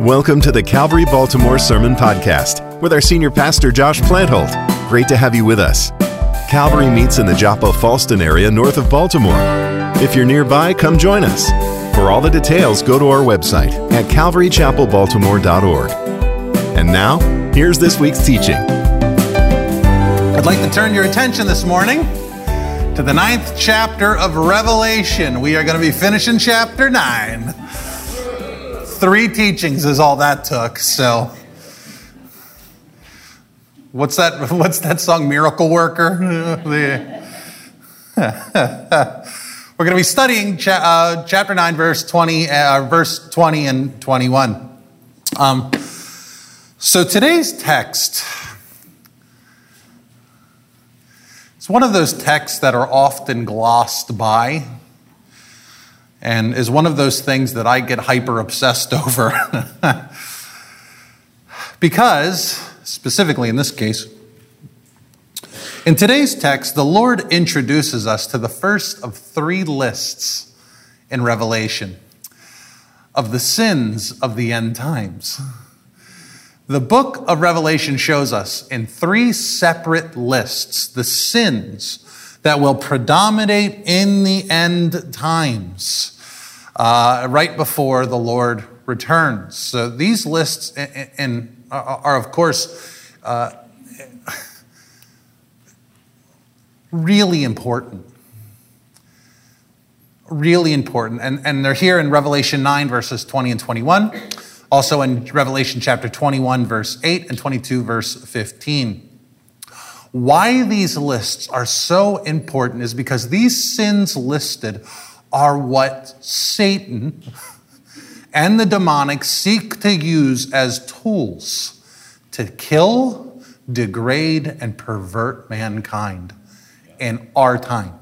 Welcome to the Calvary Baltimore Sermon Podcast with our senior pastor, Josh Plantholt. Great to have you with us. Calvary meets in the Joppa Fallston area north of Baltimore. If you're nearby, come join us. For all the details, go to our website at calvarychapelbaltimore.org. And now, here's this week's teaching. I'd like to turn your attention this morning to the ninth chapter of Revelation. We are going to be finishing chapter nine three teachings is all that took. So, what's that? What's that song? Miracle Worker. We're going to be studying cha- uh, chapter nine, verse twenty, uh, verse twenty and twenty-one. Um, so today's text. It's one of those texts that are often glossed by and is one of those things that I get hyper obsessed over. because, specifically in this case, in today's text, the Lord introduces us to the first of three lists in Revelation of the sins of the end times. The book of Revelation shows us in three separate lists the sins that will predominate in the end times, uh, right before the Lord returns. So these lists in, are, of course, uh, really important. Really important. And, and they're here in Revelation 9, verses 20 and 21. Also in Revelation chapter 21, verse 8, and 22, verse 15. Why these lists are so important is because these sins listed are what Satan and the demonic seek to use as tools to kill, degrade, and pervert mankind in our time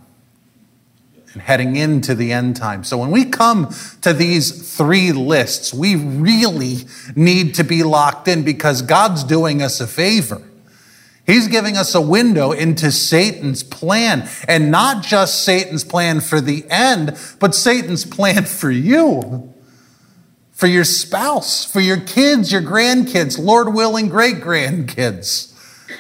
and heading into the end time. So when we come to these three lists, we really need to be locked in because God's doing us a favor. He's giving us a window into Satan's plan, and not just Satan's plan for the end, but Satan's plan for you, for your spouse, for your kids, your grandkids, Lord willing, great grandkids.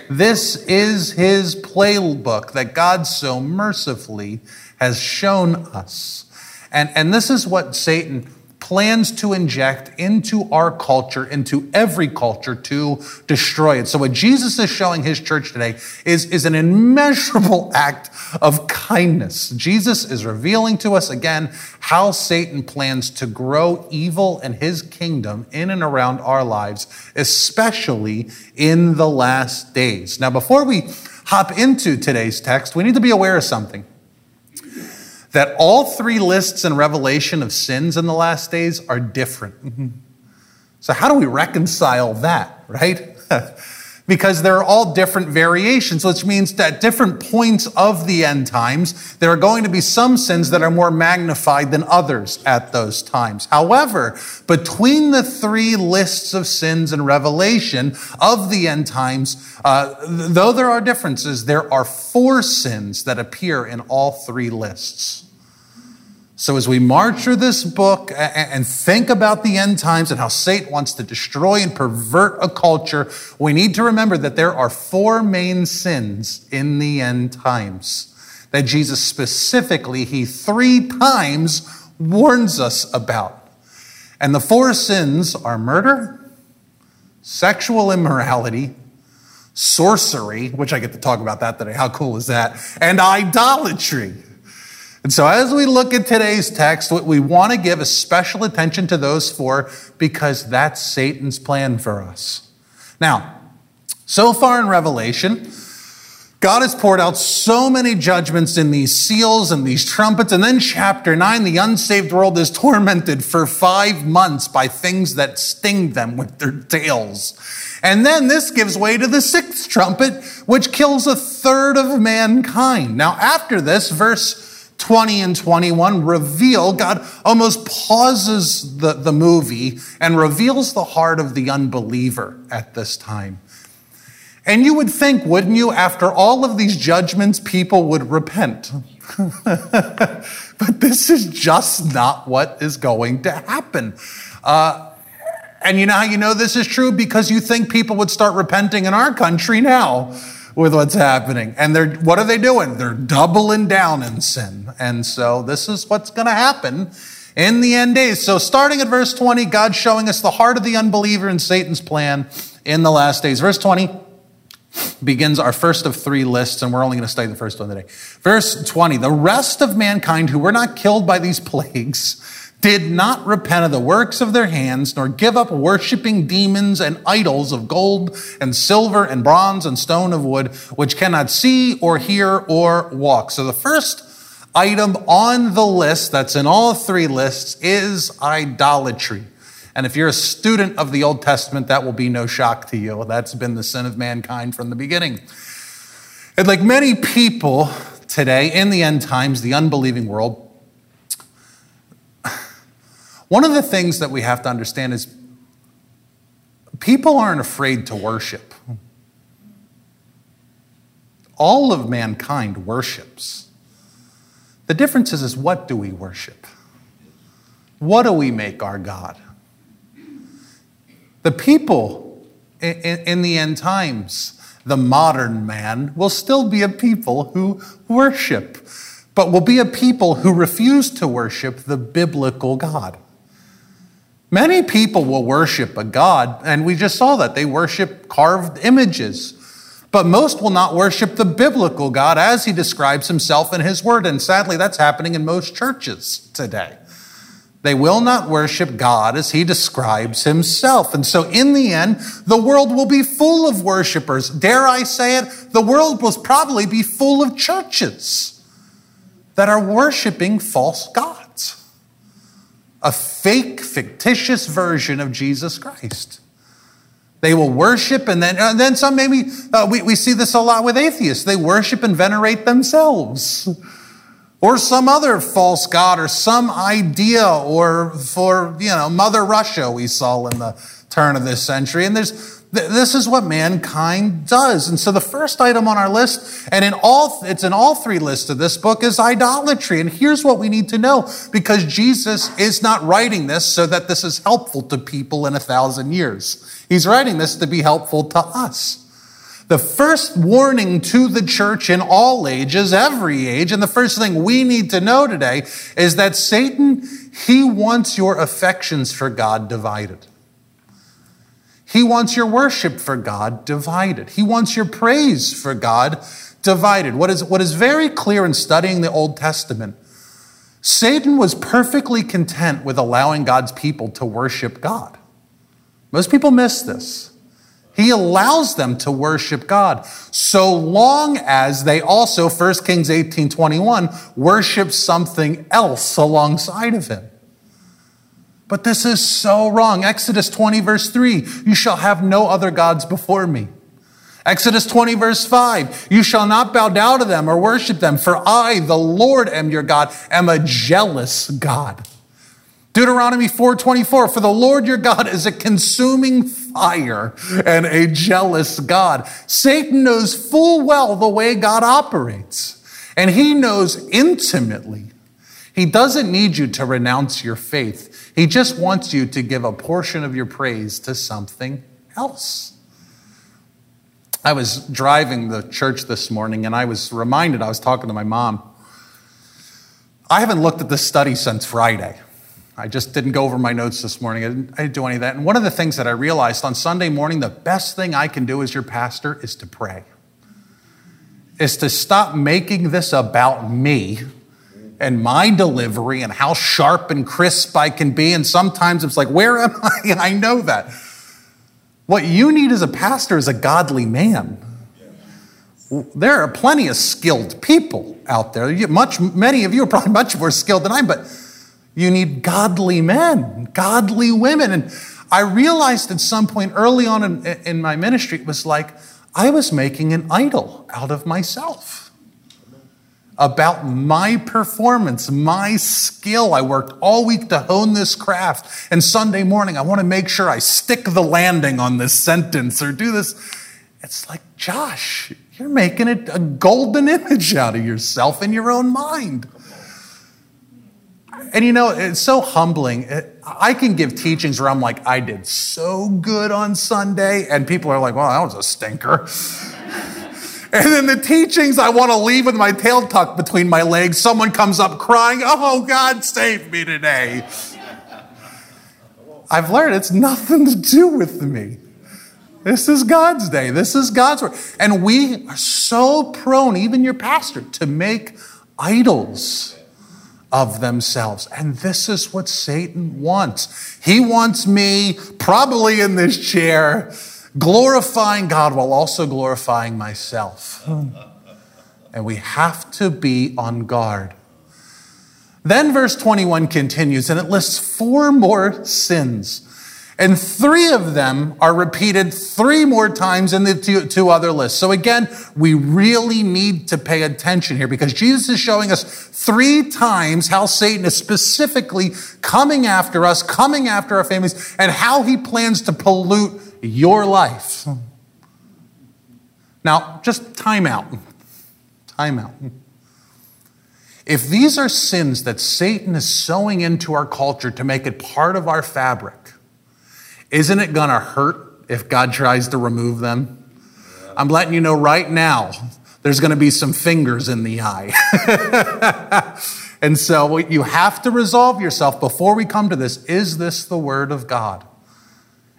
This is his playbook that God so mercifully has shown us. And, and this is what Satan plans to inject into our culture, into every culture to destroy it. So, what Jesus is showing his church today is, is an immeasurable act of kindness. Jesus is revealing to us again how Satan plans to grow evil in his kingdom in and around our lives, especially in the last days. Now, before we hop into today's text, we need to be aware of something that all three lists in Revelation of sins in the last days are different. Mm-hmm. So, how do we reconcile that, right? because they're all different variations, which means that at different points of the end times, there are going to be some sins that are more magnified than others at those times. However, between the three lists of sins in Revelation of the end times, uh, though there are differences, there are four sins that appear in all three lists. So, as we march through this book and think about the end times and how Satan wants to destroy and pervert a culture, we need to remember that there are four main sins in the end times that Jesus specifically, he three times warns us about. And the four sins are murder, sexual immorality, sorcery, which I get to talk about that today. How cool is that? And idolatry. And so, as we look at today's text, what we want to give a special attention to those four because that's Satan's plan for us. Now, so far in Revelation, God has poured out so many judgments in these seals and these trumpets. And then, chapter nine, the unsaved world is tormented for five months by things that sting them with their tails. And then this gives way to the sixth trumpet, which kills a third of mankind. Now, after this, verse 20 and 21 reveal, God almost pauses the, the movie and reveals the heart of the unbeliever at this time. And you would think, wouldn't you, after all of these judgments, people would repent. but this is just not what is going to happen. Uh, And you know how you know this is true? Because you think people would start repenting in our country now with what's happening. And they're what are they doing? They're doubling down in sin. And so this is what's going to happen in the end days. So starting at verse 20, God's showing us the heart of the unbeliever and Satan's plan in the last days. Verse 20 begins our first of three lists, and we're only going to study the first one today. Verse 20 The rest of mankind who were not killed by these plagues did not repent of the works of their hands, nor give up worshiping demons and idols of gold and silver and bronze and stone of wood, which cannot see or hear or walk. So the first item on the list that's in all three lists is idolatry. And if you're a student of the Old Testament, that will be no shock to you. That's been the sin of mankind from the beginning. And like many people today in the end times, the unbelieving world, one of the things that we have to understand is people aren't afraid to worship. All of mankind worships. The difference is, is what do we worship? What do we make our God? The people in, in the end times, the modern man, will still be a people who worship, but will be a people who refuse to worship the biblical God. Many people will worship a God, and we just saw that. They worship carved images. But most will not worship the biblical God as he describes himself in his word. And sadly, that's happening in most churches today. They will not worship God as he describes himself. And so, in the end, the world will be full of worshipers. Dare I say it? The world will probably be full of churches that are worshiping false gods a fake, fictitious version of Jesus Christ. They will worship and then, and then some maybe, uh, we, we see this a lot with atheists. They worship and venerate themselves or some other false god or some idea or for, you know, Mother Russia we saw in the turn of this century. And there's, this is what mankind does. And so the first item on our list, and in all, it's in all three lists of this book, is idolatry. And here's what we need to know because Jesus is not writing this so that this is helpful to people in a thousand years. He's writing this to be helpful to us. The first warning to the church in all ages, every age, and the first thing we need to know today is that Satan, he wants your affections for God divided. He wants your worship for God divided. He wants your praise for God divided. What is, what is very clear in studying the Old Testament, Satan was perfectly content with allowing God's people to worship God. Most people miss this. He allows them to worship God so long as they also, 1 Kings 18 21, worship something else alongside of him. But this is so wrong. Exodus 20, verse 3 You shall have no other gods before me. Exodus 20, verse 5 You shall not bow down to them or worship them, for I, the Lord, am your God, am a jealous God. Deuteronomy 4:24 For the Lord your God is a consuming fire and a jealous God. Satan knows full well the way God operates, and he knows intimately. He doesn't need you to renounce your faith. He just wants you to give a portion of your praise to something else. I was driving the church this morning and I was reminded, I was talking to my mom. I haven't looked at this study since Friday. I just didn't go over my notes this morning. I didn't, I didn't, do any of that. And one of the things that I realized on Sunday morning, the best thing I can do as your pastor is to pray, is to stop making this about me and my delivery and how sharp and crisp I can be. And sometimes it's like, where am I? I know that. What you need as a pastor is a godly man. There are plenty of skilled people out there. Much, many of you are probably much more skilled than I am, but you need godly men, godly women. And I realized at some point early on in, in my ministry, it was like I was making an idol out of myself about my performance, my skill. I worked all week to hone this craft. And Sunday morning, I want to make sure I stick the landing on this sentence or do this. It's like, Josh, you're making it a golden image out of yourself in your own mind. And you know, it's so humbling. It, I can give teachings where I'm like, I did so good on Sunday, and people are like, well, that was a stinker. and then the teachings I want to leave with my tail tucked between my legs, someone comes up crying, oh, God, save me today. I've learned it's nothing to do with me. This is God's day. This is God's word. And we are so prone, even your pastor, to make idols of themselves. And this is what Satan wants. He wants me, probably in this chair, glorifying God while also glorifying myself. And we have to be on guard. Then verse 21 continues and it lists four more sins and three of them are repeated three more times in the two, two, other lists. So again, we really need to pay attention here because Jesus is showing us three times how Satan is specifically coming after us, coming after our families, and how he plans to pollute your life. Now, just time out. Time out. If these are sins that Satan is sowing into our culture to make it part of our fabric, isn't it going to hurt if God tries to remove them? I'm letting you know right now, there's going to be some fingers in the eye. and so you have to resolve yourself before we come to this is this the Word of God?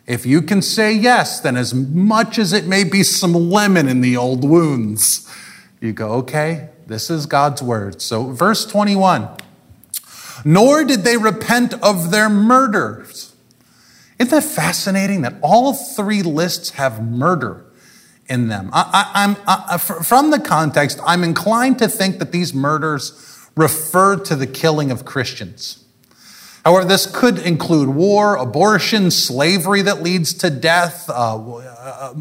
If you can say yes, then as much as it may be some lemon in the old wounds, you go, okay, this is God's Word. So, verse 21 Nor did they repent of their murders isn't that fascinating that all three lists have murder in them? I, I, from the context, I'm inclined to think that these murders refer to the killing of Christians. However, this could include war, abortion, slavery that leads to death, uh, uh,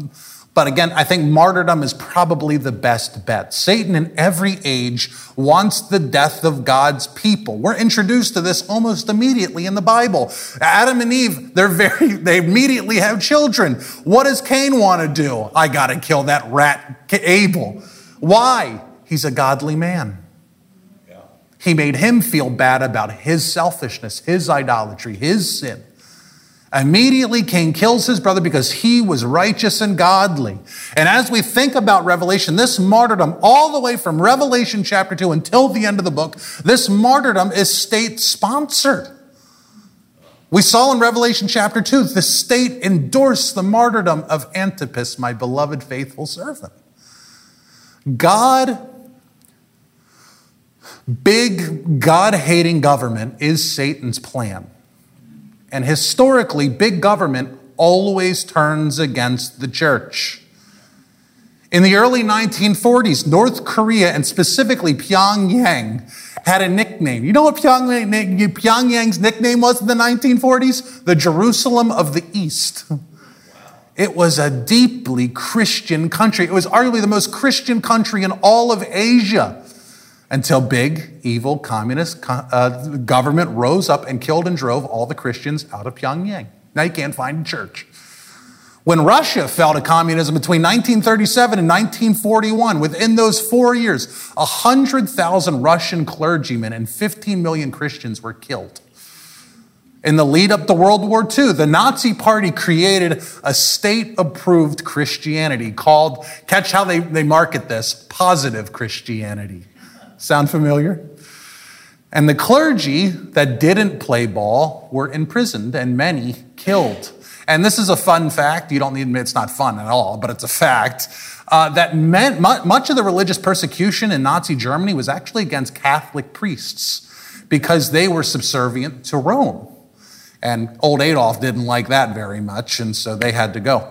but again, I think martyrdom is probably the best bet. Satan in every age wants the death of God's people. We're introduced to this almost immediately in the Bible. Adam and Eve, they're very, they immediately have children. What does Cain want to do? I got to kill that rat Abel. Why? He's a godly man. He made him feel bad about his selfishness, his idolatry, his sin. Immediately, Cain kills his brother because he was righteous and godly. And as we think about Revelation, this martyrdom, all the way from Revelation chapter 2 until the end of the book, this martyrdom is state sponsored. We saw in Revelation chapter 2, the state endorsed the martyrdom of Antipas, my beloved faithful servant. God, big God hating government is Satan's plan. And historically, big government always turns against the church. In the early 1940s, North Korea and specifically Pyongyang had a nickname. You know what Pyongyang's nickname was in the 1940s? The Jerusalem of the East. It was a deeply Christian country. It was arguably the most Christian country in all of Asia until big, evil communist uh, government rose up and killed and drove all the Christians out of Pyongyang. Now you can't find a church. When Russia fell to communism between 1937 and 1941, within those four years, 100,000 Russian clergymen and 15 million Christians were killed. In the lead up to World War II, the Nazi Party created a state approved Christianity called, catch how they, they market this, positive Christianity. Sound familiar? And the clergy that didn't play ball were imprisoned and many killed. And this is a fun fact. You don't need to admit it's not fun at all, but it's a fact. Uh, that meant much of the religious persecution in Nazi Germany was actually against Catholic priests because they were subservient to Rome. And old Adolf didn't like that very much, and so they had to go.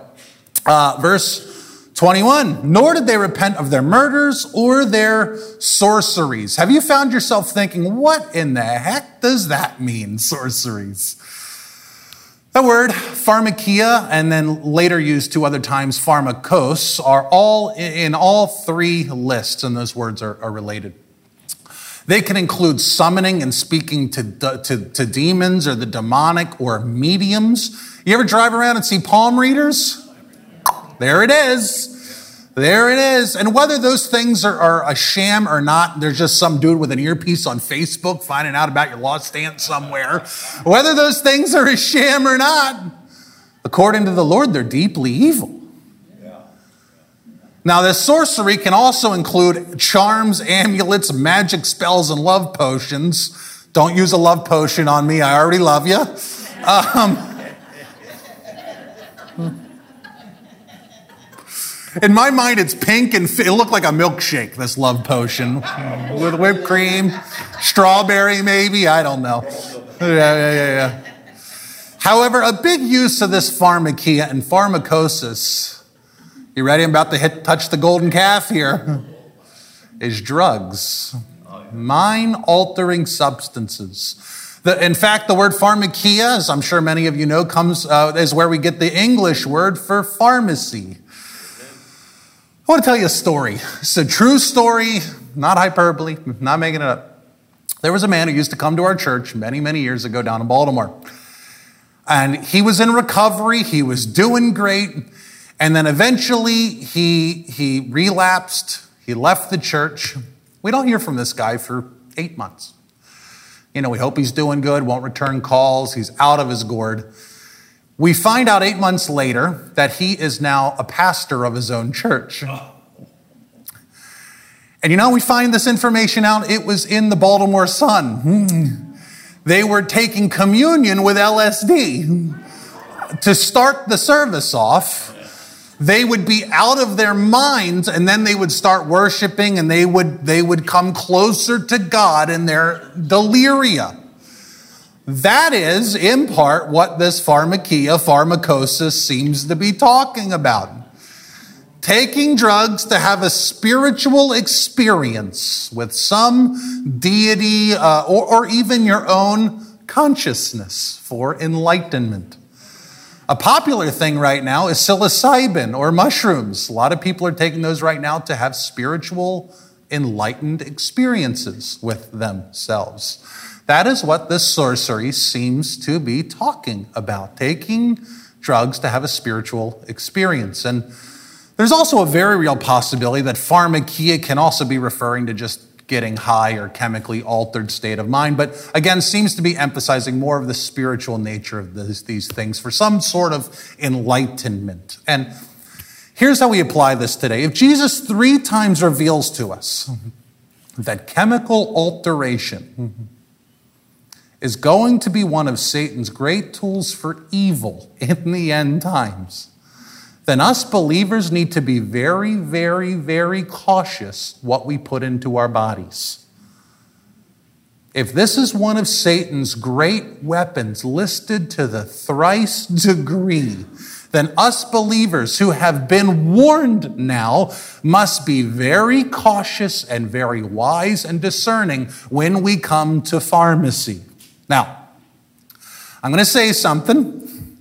Uh, verse 21, nor did they repent of their murders or their sorceries. Have you found yourself thinking, what in the heck does that mean, sorceries? That word, pharmakia, and then later used two other times, pharmakos, are all in all three lists, and those words are, are related. They can include summoning and speaking to, to, to demons or the demonic or mediums. You ever drive around and see palm readers? There it is. There it is. And whether those things are, are, a sham or not, there's just some dude with an earpiece on Facebook finding out about your lost aunt somewhere. Whether those things are a sham or not, according to the Lord, they're deeply evil. Now, this sorcery can also include charms, amulets, magic spells, and love potions. Don't use a love potion on me. I already love you. Um, In my mind, it's pink and it looked like a milkshake, this love potion with whipped cream, strawberry, maybe. I don't know. Yeah, yeah, yeah, yeah. However, a big use of this pharmakia and pharmacosis, you ready? I'm about to hit, touch the golden calf here, is drugs, mind altering substances. The, in fact, the word pharmakia, as I'm sure many of you know, comes uh, is where we get the English word for pharmacy. I want to tell you a story. It's a true story, not hyperbole, not making it up. There was a man who used to come to our church many, many years ago down in Baltimore. And he was in recovery, he was doing great. And then eventually he, he relapsed, he left the church. We don't hear from this guy for eight months. You know, we hope he's doing good, won't return calls, he's out of his gourd. We find out eight months later that he is now a pastor of his own church. Oh. And you know, we find this information out, it was in the Baltimore Sun. They were taking communion with LSD. To start the service off, they would be out of their minds and then they would start worshiping and they would, they would come closer to God in their deliria. That is, in part, what this pharmakia, pharmacosis, seems to be talking about. Taking drugs to have a spiritual experience with some deity uh, or, or even your own consciousness for enlightenment. A popular thing right now is psilocybin or mushrooms. A lot of people are taking those right now to have spiritual, enlightened experiences with themselves. That is what this sorcery seems to be talking about taking drugs to have a spiritual experience. And there's also a very real possibility that pharmakia can also be referring to just getting high or chemically altered state of mind, but again, seems to be emphasizing more of the spiritual nature of this, these things for some sort of enlightenment. And here's how we apply this today. If Jesus three times reveals to us that chemical alteration, is going to be one of Satan's great tools for evil in the end times, then us believers need to be very, very, very cautious what we put into our bodies. If this is one of Satan's great weapons listed to the thrice degree, then us believers who have been warned now must be very cautious and very wise and discerning when we come to pharmacy. Now, I'm going to say something.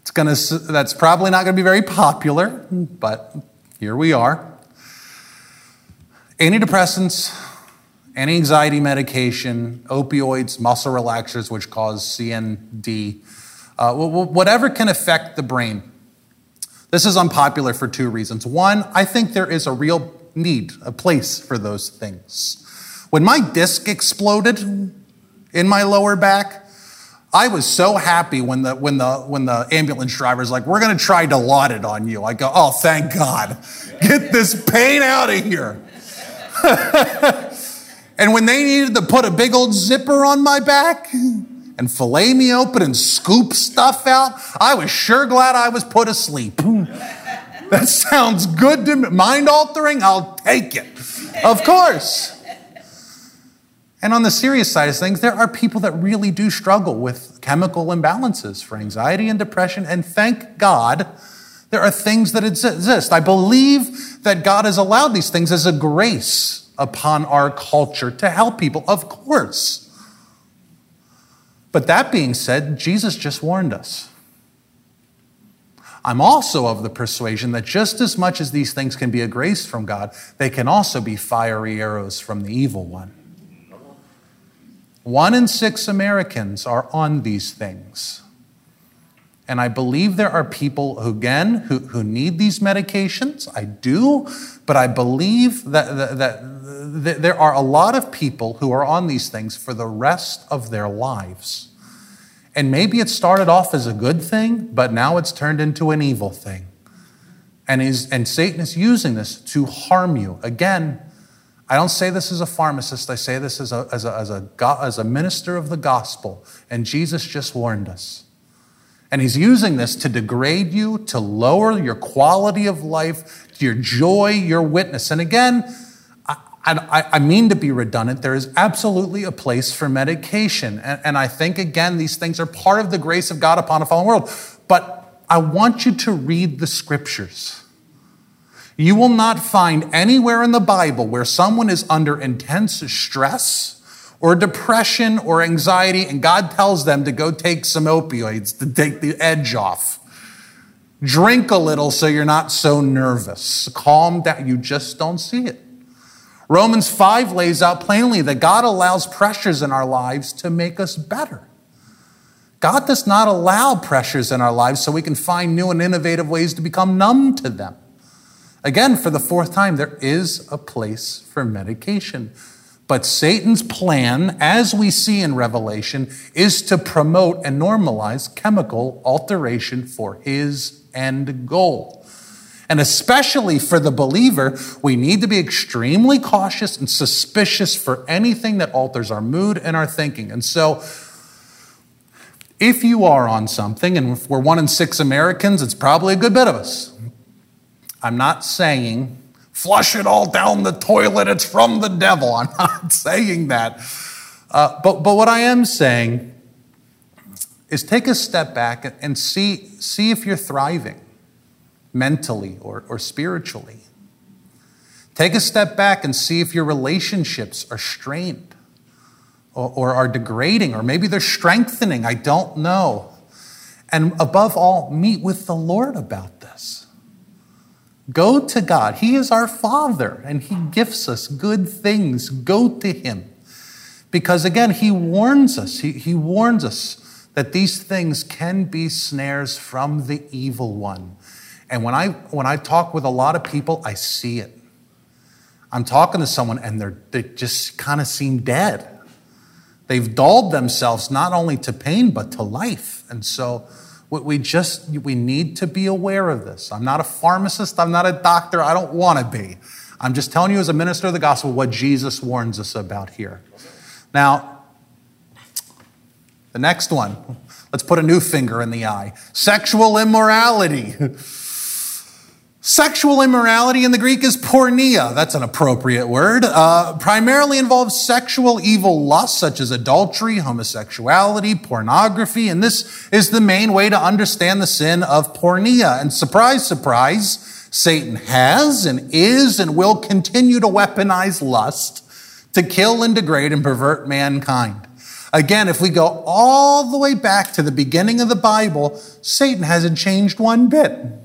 It's going to, that's probably not going to be very popular, but here we are. Antidepressants, anti anxiety medication, opioids, muscle relaxers, which cause CND, uh, whatever can affect the brain. This is unpopular for two reasons. One, I think there is a real need, a place for those things. When my disc exploded, in my lower back. I was so happy when the when the when the ambulance driver's like, "We're going to try Dilaudid on you." I go, "Oh, thank God, get this pain out of here." and when they needed to put a big old zipper on my back and fillet me open and scoop stuff out, I was sure glad I was put asleep. that sounds good to me. Mind altering? I'll take it. Of course. And on the serious side of things, there are people that really do struggle with chemical imbalances for anxiety and depression. And thank God there are things that exist. I believe that God has allowed these things as a grace upon our culture to help people, of course. But that being said, Jesus just warned us. I'm also of the persuasion that just as much as these things can be a grace from God, they can also be fiery arrows from the evil one. One in six Americans are on these things. And I believe there are people who, again, who, who need these medications. I do. But I believe that, that, that, there are a lot of people who are on these things for the rest of their lives. And maybe it started off as a good thing, but now it's turned into an evil thing. And, is, and Satan is using this to harm you. Again, I don't say this as a pharmacist, I say this as a, as a, as a, as a minister of the gospel. And Jesus just warned us. And he's using this to degrade you, to lower your quality of life, your joy, your witness. And again, I, I, I, mean to be redundant. There is absolutely a place for medication. And, and I think, again, these things are part of the grace of God upon a fallen world. But I want you to read the scriptures. You will not find anywhere in the Bible where someone is under intense stress or depression or anxiety, and God tells them to go take some opioids to take the edge off. Drink a little so you're not so nervous. Calm down. You just don't see it. Romans 5 lays out plainly that God allows pressures in our lives to make us better. God does not allow pressures in our lives so we can find new and innovative ways to become numb to them. Again, for the fourth time, there is a place for medication. But Satan's plan, as we see in Revelation, is to promote and normalize chemical alteration for his end goal. And especially for the believer, we need to be extremely cautious and suspicious for anything that alters our mood and our thinking. And so, if you are on something, and if we're one in six Americans, it's probably a good bit of us. I'm not saying flush it all down the toilet, it's from the devil. I'm not saying that. Uh, but, but what I am saying is take a step back and see, see if you're thriving mentally or, or spiritually. Take a step back and see if your relationships are strained or, or are degrading, or maybe they're strengthening. I don't know. And above all, meet with the Lord about. Go to God. He is our Father and He gifts us good things. Go to Him. Because again, He warns us. He, he warns us that these things can be snares from the evil one. And when I, when I talk with a lot of people, I see it. I'm talking to someone and they're, they just kind of seem dead. They've dulled themselves not only to pain, but to life. And so, we just we need to be aware of this. I'm not a pharmacist, I'm not a doctor, I don't want to be. I'm just telling you as a minister of the gospel what Jesus warns us about here. Now, the next one, let's put a new finger in the eye. Sexual immorality. Sexual immorality in the Greek is porneia. That's an appropriate word. Uh, primarily involves sexual evil lusts such as adultery, homosexuality, pornography, and this is the main way to understand the sin of porneia. And surprise, surprise, Satan has and is and will continue to weaponize lust to kill and degrade and pervert mankind. Again, if we go all the way back to the beginning of the Bible, Satan hasn't changed one bit.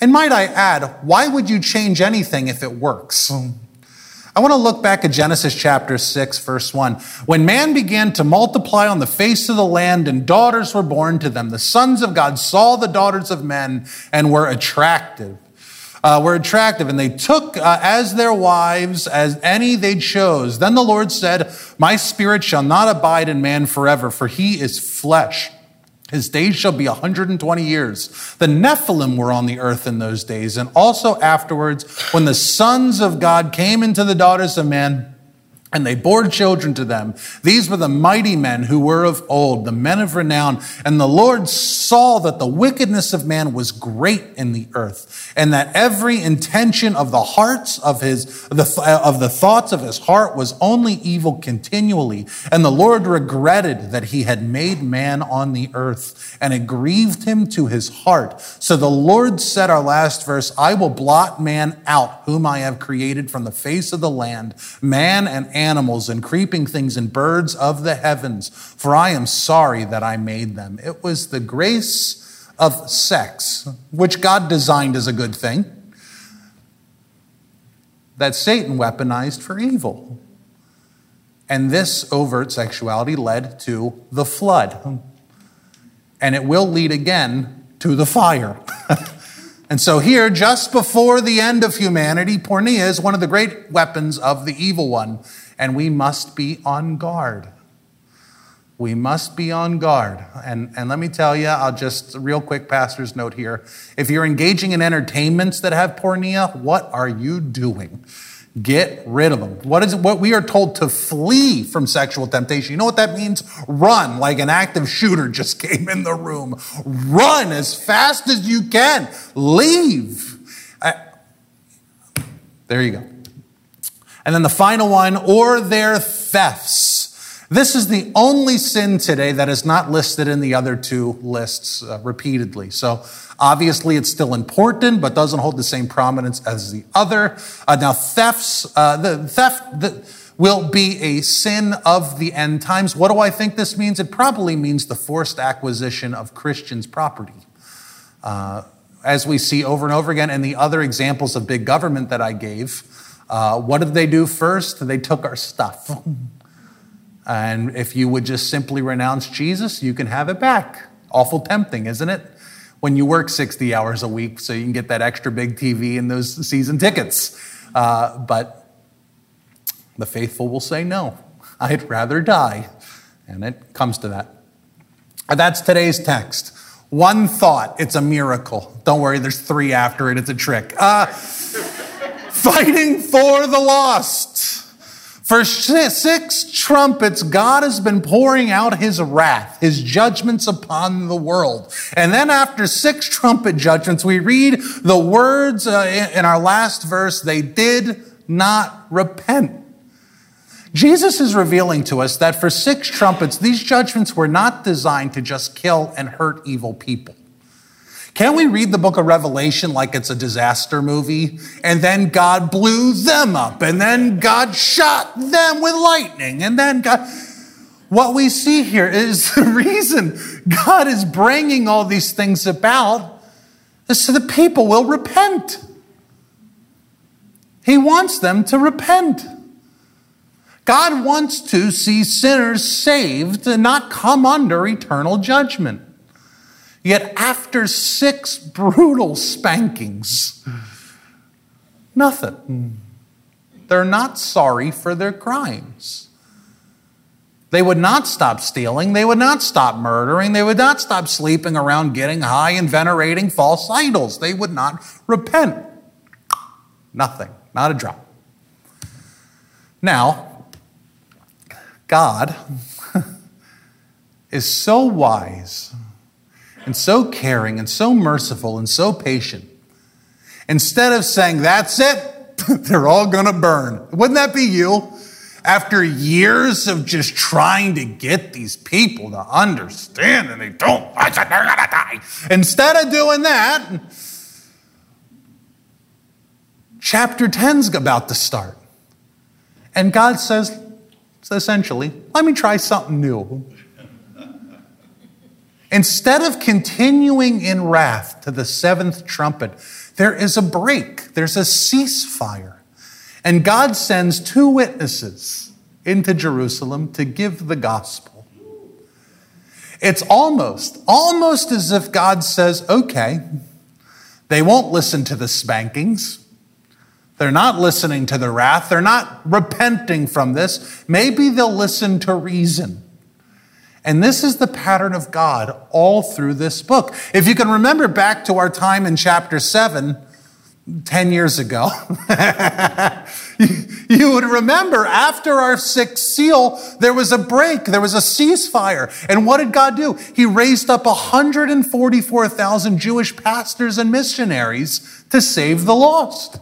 And might I add, why would you change anything if it works? I want to look back at Genesis chapter 6, verse 1. When man began to multiply on the face of the land and daughters were born to them, the sons of God saw the daughters of men and were attractive. Uh, were attractive, and they took uh, as their wives as any they chose. Then the Lord said, My spirit shall not abide in man forever, for he is flesh his days shall be 120 years. The Nephilim were on the earth in those days, and also afterwards, when the sons of God came into the daughters of man, and they bore children to them. These were the mighty men who were of old, the men of renown. And the Lord saw that the wickedness of man was great in the earth, and that every intention of the hearts of his, uh, of the thoughts of his heart was only evil continually. And the Lord regretted that he had made man on the earth, and it grieved him to his heart. So the Lord said, our last verse, I will blot man out, whom I have created from the face of the land, man and animal animals and creeping things and birds of the heavens, for I am sorry that I made them. It was the grace of sex, which God designed as a good thing, that Satan weaponized for evil. And this overt sexuality led to the flood. and it will lead again to the fire. and so, here, just before the end of humanity, porneia is one of the great weapons of the evil one, and we must be on guard. We must be on guard. And, and let me tell you, I'll just, real quick pastor's note here. If you're engaging in entertainments that have porneia, what are you doing? Get rid of them. What is it? what we are told to flee from sexual temptation? You know what that means? Run like an active shooter just came in the room. Run as fast as you can. Leave. I, there you go. And then the final one, or their thefts. This is the only sin today that is not listed in the other two lists uh, repeatedly. So obviously it's still important, but doesn't hold the same prominence as the other. Uh, now thefts, uh, the theft the, will be a sin of the end times. What do I think this means? It probably means the forced acquisition of Christians' property. Uh, as we see over and over again in the other examples of big government that I gave, uh, what did they do first? They took our stuff. And if you would just simply renounce Jesus, you can have it back. Awful tempting, isn't it? When you work 60 hours a week so you can get that extra big TV and those season tickets. Uh, but the faithful will say, no, I'd rather die. And it comes to that. That's today's text. One thought, it's a miracle. Don't worry, there's three after it, it's a trick. Uh, fighting for the lost. For six trumpets, God has been pouring out his wrath, his judgments upon the world. And then after six trumpet judgments, we read the words uh, in our last verse, they did not repent. Jesus is revealing to us that for six trumpets, these judgments were not designed to just kill and hurt evil people. Can we read the book of Revelation like it's a disaster movie? And then God blew them up, and then God shot them with lightning, and then God. What we see here is the reason God is bringing all these things about is so the people will repent. He wants them to repent. God wants to see sinners saved and not come under eternal judgment. Yet after six brutal spankings, nothing. They're not sorry for their crimes. They would not stop stealing. They would not stop murdering. They would not stop sleeping around getting high and venerating false idols. They would not repent. Nothing, not a drop. Now, God is so wise and so caring and so merciful and so patient. Instead of saying, that's it, they're all going to burn. Wouldn't that be you? After years of just trying to get these people to understand and they don't, I said they're going to die. Instead of doing that, chapter 10's about to start. And God says, essentially, let me try something new. Instead of continuing in wrath to the seventh trumpet, there is a break, there's a ceasefire. And God sends two witnesses into Jerusalem to give the gospel. It's almost, almost as if God says, okay, they won't listen to the spankings. They're not listening to the wrath. They're not repenting from this. Maybe they'll listen to reason. And this is the pattern of God all through this book. If you can remember back to our time in chapter 7, 10 years ago, you would remember after our sixth seal, there was a break, there was a ceasefire. And what did God do? He raised up 144,000 Jewish pastors and missionaries to save the lost.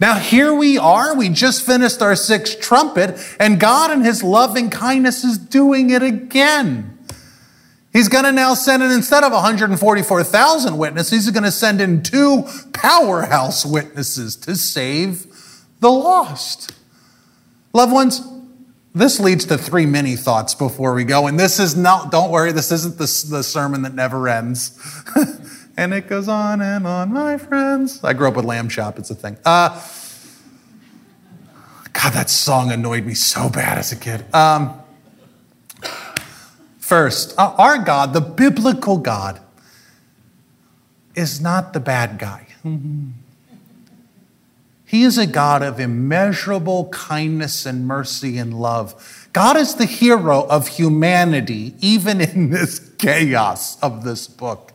Now, here we are. We just finished our sixth trumpet, and God, in His loving kindness, is doing it again. He's going to now send in, instead of 144,000 witnesses, he's going to send in two powerhouse witnesses to save the lost. Loved ones, this leads to three mini thoughts before we go. And this is not, don't worry, this isn't the, the sermon that never ends. and it goes on and on, my friends. I grew up with Lamb Chop, it's a thing. Uh, God, that song annoyed me so bad as a kid. Um, First, uh, our God, the biblical God, is not the bad guy. He is a God of immeasurable kindness and mercy and love. God is the hero of humanity, even in this chaos of this book.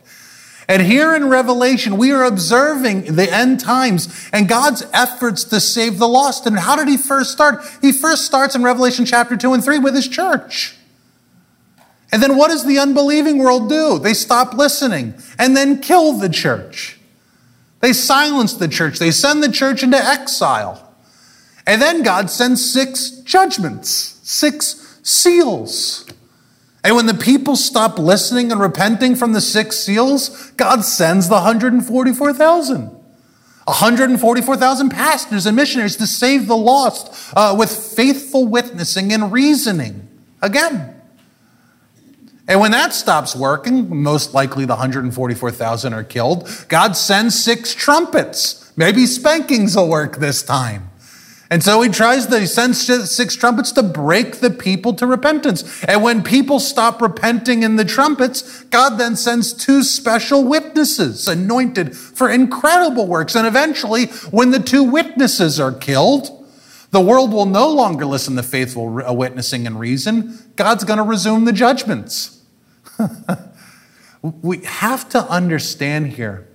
And here in Revelation, we are observing the end times and God's efforts to save the lost. And how did he first start? He first starts in Revelation chapter 2 and 3 with his church. And then what does the unbelieving world do? They stop listening and then kill the church. They silence the church. They send the church into exile. And then God sends six judgments, six seals. And when the people stop listening and repenting from the six seals, God sends the 144,000. 144,000 pastors and missionaries to save the lost uh, with faithful witnessing and reasoning. Again. And when that stops working, most likely the 144,000 are killed, God sends six trumpets. Maybe spankings will work this time. And so he tries to, he sends six trumpets to break the people to repentance. And when people stop repenting in the trumpets, God then sends two special witnesses anointed for incredible works. And eventually, when the two witnesses are killed, the world will no longer listen to faithful uh, witnessing and reason. God's going to resume the judgments. we have to understand here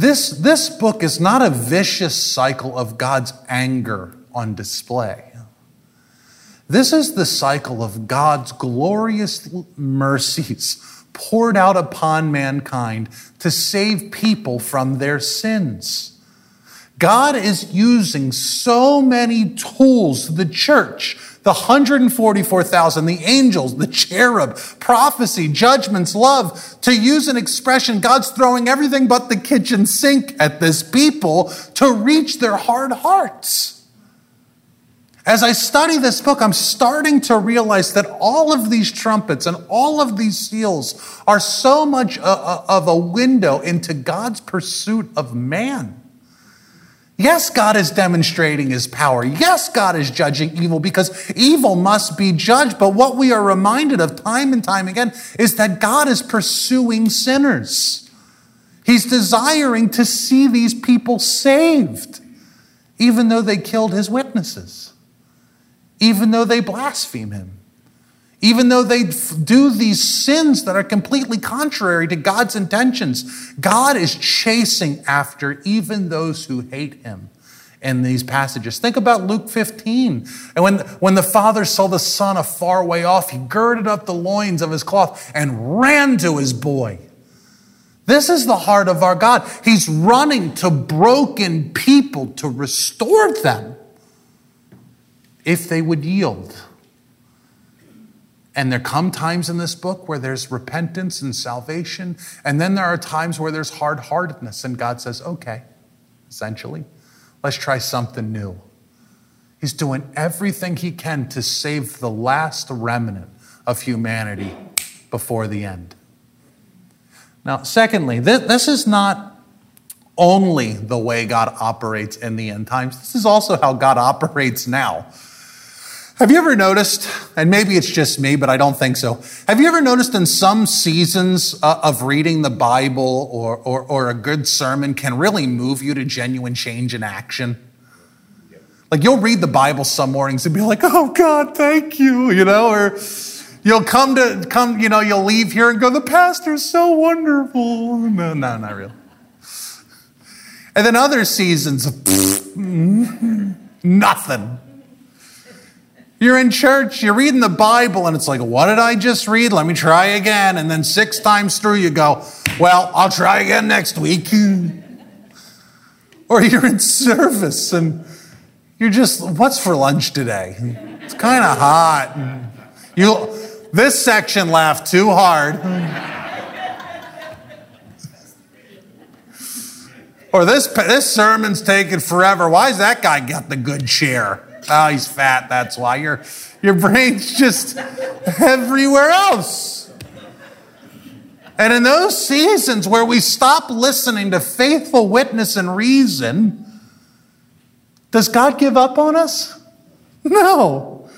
this, this book is not a vicious cycle of God's anger on display. This is the cycle of God's glorious mercies poured out upon mankind to save people from their sins. God is using so many tools, the church, the 144,000, the angels, the cherub, prophecy, judgments, love, to use an expression, God's throwing everything but the kitchen sink at this people to reach their hard hearts. As I study this book, I'm starting to realize that all of these trumpets and all of these seals are so much uh, uh, of a window into God's pursuit of man. Yes, God is demonstrating his power. Yes, God is judging evil because evil must be judged. But what we are reminded of time and time again is that God is pursuing sinners. He's desiring to see these people saved, even though they killed his witnesses, even though they blaspheme him even though they do these sins that are completely contrary to God's intentions, God is chasing after even those who hate him in these passages. Think about Luke 15. And when, when the father saw the son a far way off, he girded up the loins of his cloth and ran to his boy. This is the heart of our God. He's running to broken people to restore them if they would yield. And there come times in this book where there's repentance and salvation. And then there are times where there's hard heartedness. And God says, okay, essentially, let's try something new. He's doing everything he can to save the last remnant of humanity before the end. Now, secondly, this is not only the way God operates in the end times, this is also how God operates now. Have you ever noticed, and maybe it's just me, but I don't think so. Have you ever noticed in some seasons uh, of reading the Bible or, or, or a good sermon can really move you to genuine change in action? Like you'll read the Bible some mornings and be like, oh God, thank you, you know, or you'll come to come, you know, you'll leave here and go, the pastor's so wonderful. No, no, not really. And then other seasons of nothing. You're in church, you're reading the Bible, and it's like, what did I just read? Let me try again. And then six times through, you go, well, I'll try again next week. or you're in service and you're just, what's for lunch today? It's kind of hot. You, this section laughed too hard. or this, this sermon's taking forever. Why's that guy got the good chair? Oh, he's fat, that's why. Your, your brain's just everywhere else. And in those seasons where we stop listening to faithful witness and reason, does God give up on us? No.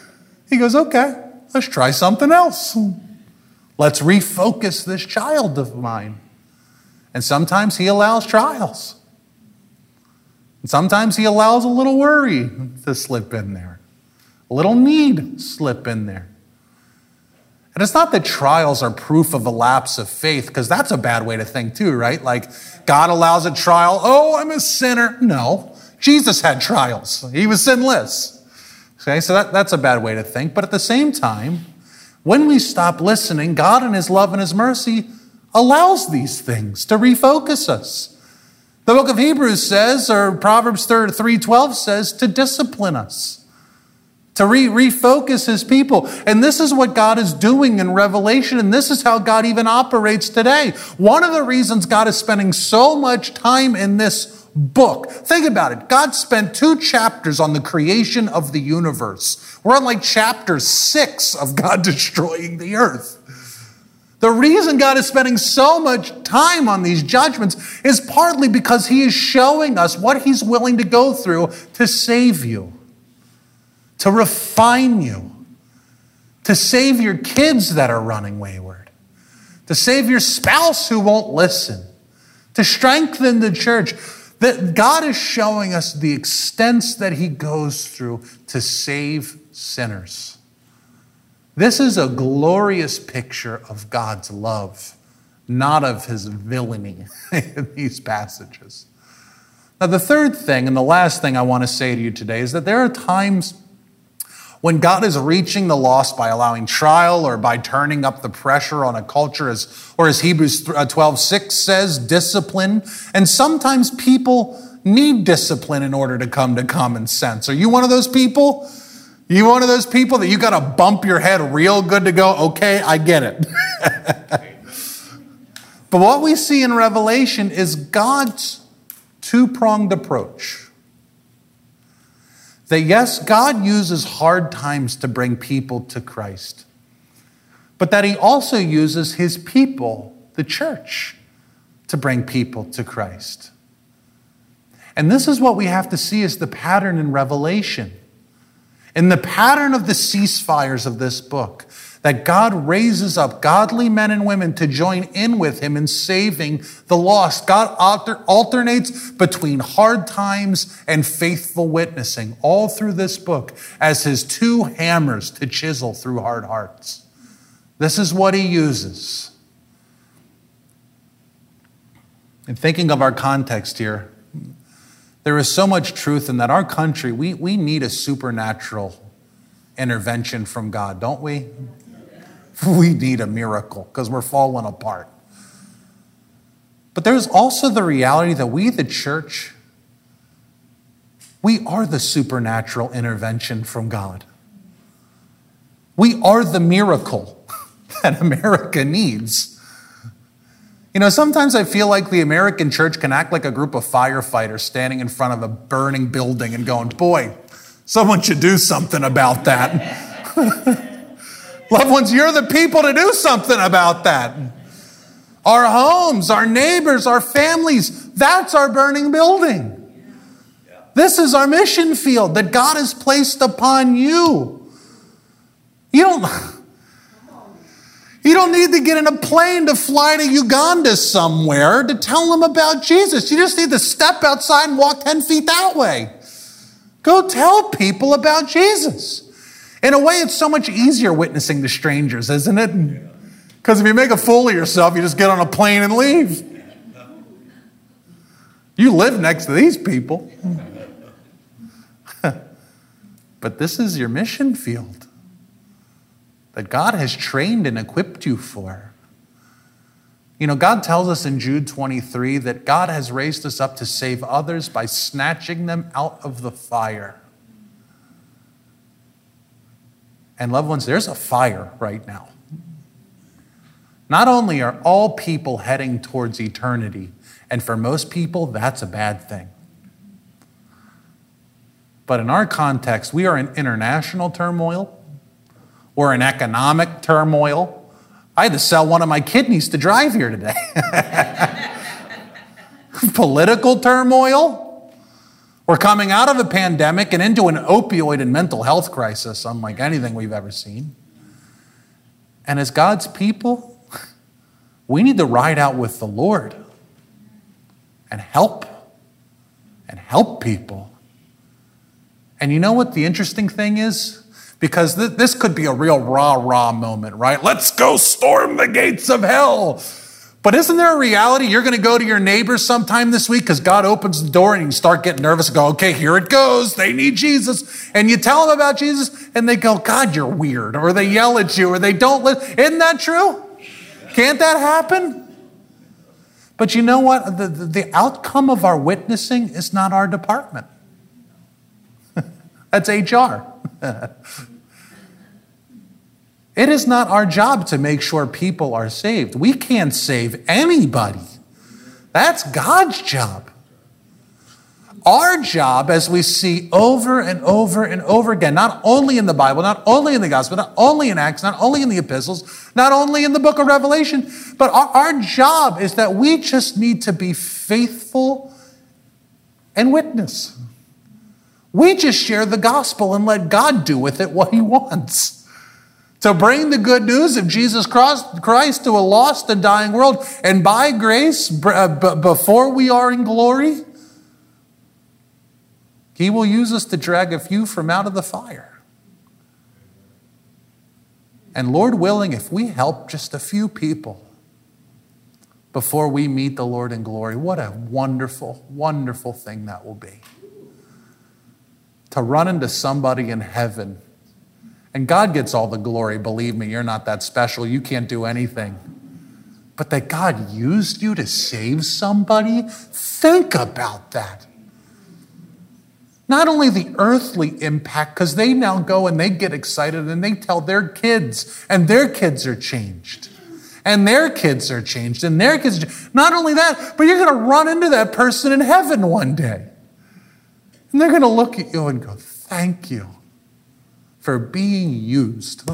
He goes, okay, let's try something else. Let's refocus this child of mine. And sometimes he allows trials. And sometimes he allows a little worry to slip in there, a little need slip in there. And it's not that trials are proof of a lapse of faith, because that's a bad way to think too, right? Like God allows a trial. Oh, I'm a sinner. No, Jesus had trials. He was sinless. Okay, so that, that's a bad way to think. But at the same time, when we stop listening, God in His love and His mercy allows these things to refocus us. The book of Hebrews says, or Proverbs 3:12 says, to discipline us to re- refocus his people. And this is what God is doing in Revelation, and this is how God even operates today. One of the reasons God is spending so much time in this book, think about it. God spent two chapters on the creation of the universe. We're on like chapter six of God destroying the earth. The reason God is spending so much time on these judgments is partly because He is showing us what He's willing to go through to save you to refine you, to save your kids that are running wayward, to save your spouse who won't listen, to strengthen the church. That God is showing us the extents that He goes through to save sinners. This is a glorious picture of God's love, not of His villainy in these passages. Now, the third thing and the last thing I want to say to you today is that there are times when God is reaching the lost by allowing trial or by turning up the pressure on a culture, as, or as Hebrews uh, 12 6 says, discipline. And sometimes people need discipline in order to come to common sense. Are you one of those people? You one of those people that you got to bump your head real good to go, okay, I get it. but what we see in Revelation is God's two pronged approach that yes, God uses hard times to bring people to Christ, but that He also uses His people, the church, to bring people to Christ. And this is what we have to see as the pattern in Revelation. In the pattern of the ceasefires of this book, that God raises up godly men and women to join in with him in saving the lost. God alter, alternates between hard times and faithful witnessing all through this book as his two hammers to chisel through hard hearts. This is what he uses. In thinking of our context here, there is so much truth in that our country, we, we need a supernatural intervention from God, don't we? We need a miracle because we're falling apart. But there's also the reality that we, the church, we are the supernatural intervention from God. We are the miracle that America needs. You know, sometimes I feel like the American church can act like a group of firefighters standing in front of a burning building and going, boy, someone should do something about that. Loved ones, you're the people to do something about that. Our homes, our neighbors, our families, that's our burning building. This is our mission field that God has placed upon you. You don't, you don't need to get in a plane to fly to Uganda somewhere to tell them about Jesus. You just need to step outside and walk 10 feet that way. Go tell people about Jesus. In a way, it's so much easier witnessing to strangers, isn't it? Because if you make a fool of yourself, you just get on a plane and leave. You live next to these people. but this is your mission field that God has trained and equipped you for. You know, God tells us in Jude 23 that God has raised us up to save others by snatching them out of the fire. And loved ones, there's a fire right now. Not only are all people heading towards eternity, and for most people, that's a bad thing. But in our context, we are in international turmoil, we're in economic turmoil. I had to sell one of my kidneys to drive here today. Political turmoil. We're coming out of a pandemic and into an opioid and mental health crisis unlike anything we've ever seen. And as God's people, we need to ride out with the Lord and help and help people. And you know what the interesting thing is? Because th- this could be a real rah rah moment, right? Let's go storm the gates of hell. But isn't there a reality? You're going to go to your neighbors sometime this week because God opens the door and you start getting nervous and go, okay, here it goes. They need Jesus. And you tell them about Jesus and they go, God, you're weird. Or they yell at you or they don't listen. Isn't that true? Can't that happen? But you know what? The, the, the outcome of our witnessing is not our department. That's HR. it is not our job to make sure people are saved. We can't save anybody. That's God's job. Our job, as we see over and over and over again, not only in the Bible, not only in the gospel, not only in Acts, not only in the epistles, not only in the book of Revelation, but our, our job is that we just need to be faithful and witness. We just share the gospel and let God do with it what he wants. To bring the good news of Jesus Christ to a lost and dying world. And by grace, uh, before we are in glory, he will use us to drag a few from out of the fire. And Lord willing, if we help just a few people before we meet the Lord in glory, what a wonderful, wonderful thing that will be. To run into somebody in heaven. And God gets all the glory. Believe me, you're not that special. You can't do anything. But that God used you to save somebody, think about that. Not only the earthly impact, because they now go and they get excited and they tell their kids, and their kids are changed. And their kids are changed, and their kids. Not only that, but you're going to run into that person in heaven one day. And they're going to look at you and go, Thank you for being used.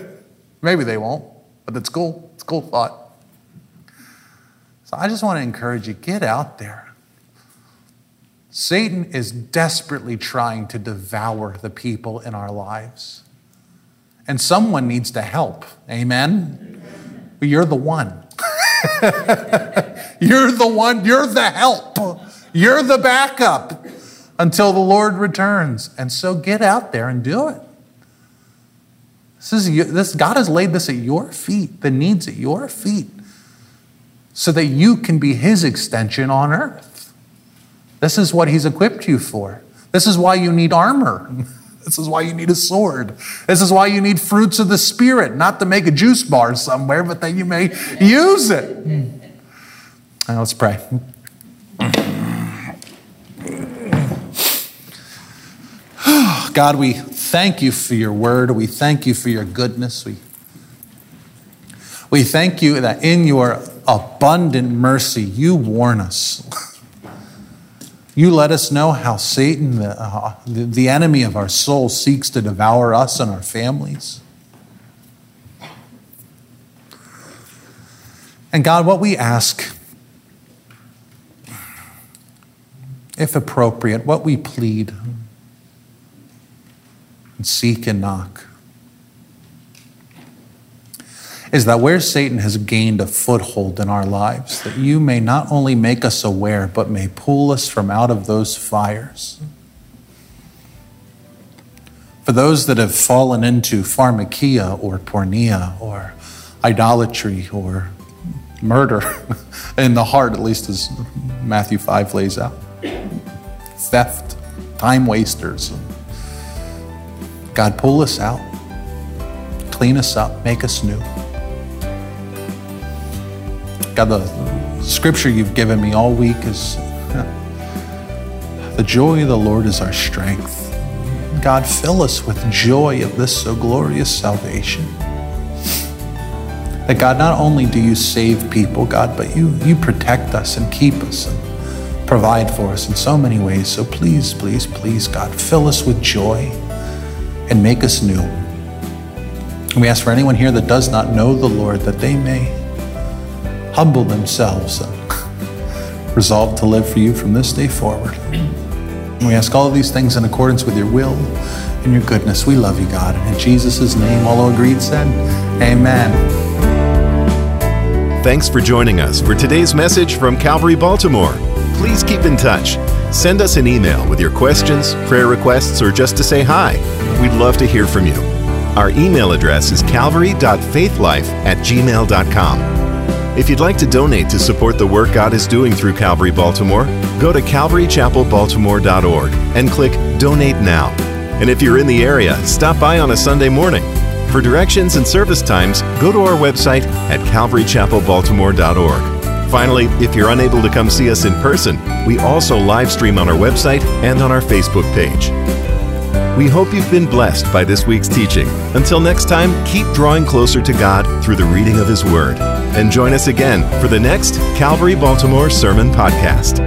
Maybe they won't, but it's cool. It's a cool thought. So I just want to encourage you get out there Satan is desperately trying to devour the people in our lives. And someone needs to help. Amen? But you're the one. you're the one. You're the help. You're the backup until the Lord returns. And so get out there and do it. This is, this, God has laid this at your feet, the needs at your feet, so that you can be His extension on earth. This is what he's equipped you for. This is why you need armor. This is why you need a sword. This is why you need fruits of the Spirit, not to make a juice bar somewhere, but that you may use it. Now let's pray. God, we thank you for your word. We thank you for your goodness. We, we thank you that in your abundant mercy, you warn us. You let us know how Satan, the, uh, the, the enemy of our soul, seeks to devour us and our families. And God, what we ask, if appropriate, what we plead and seek and knock, is that where Satan has gained a foothold in our lives, that you may not only make us aware, but may pull us from out of those fires. For those that have fallen into pharmakeia or porneia or idolatry or murder in the heart, at least as Matthew 5 lays out, theft, time wasters. God, pull us out, clean us up, make us new. God, the scripture you've given me all week is the joy of the Lord is our strength. God, fill us with joy of this so glorious salvation. That God, not only do you save people, God, but you, you protect us and keep us and provide for us in so many ways. So please, please, please, God, fill us with joy and make us new. And we ask for anyone here that does not know the Lord that they may humble themselves and resolve to live for you from this day forward. And we ask all these things in accordance with your will and your goodness. We love you, God. In Jesus' name, all agreed said, Amen. Thanks for joining us for today's message from Calvary Baltimore. Please keep in touch. Send us an email with your questions, prayer requests, or just to say hi. We'd love to hear from you. Our email address is calvary.faithlife at gmail.com. If you'd like to donate to support the work God is doing through Calvary Baltimore, go to calvarychapelbaltimore.org and click Donate Now. And if you're in the area, stop by on a Sunday morning. For directions and service times, go to our website at calvarychapelbaltimore.org. Finally, if you're unable to come see us in person, we also live stream on our website and on our Facebook page. We hope you've been blessed by this week's teaching. Until next time, keep drawing closer to God through the reading of His Word. And join us again for the next Calvary Baltimore Sermon Podcast.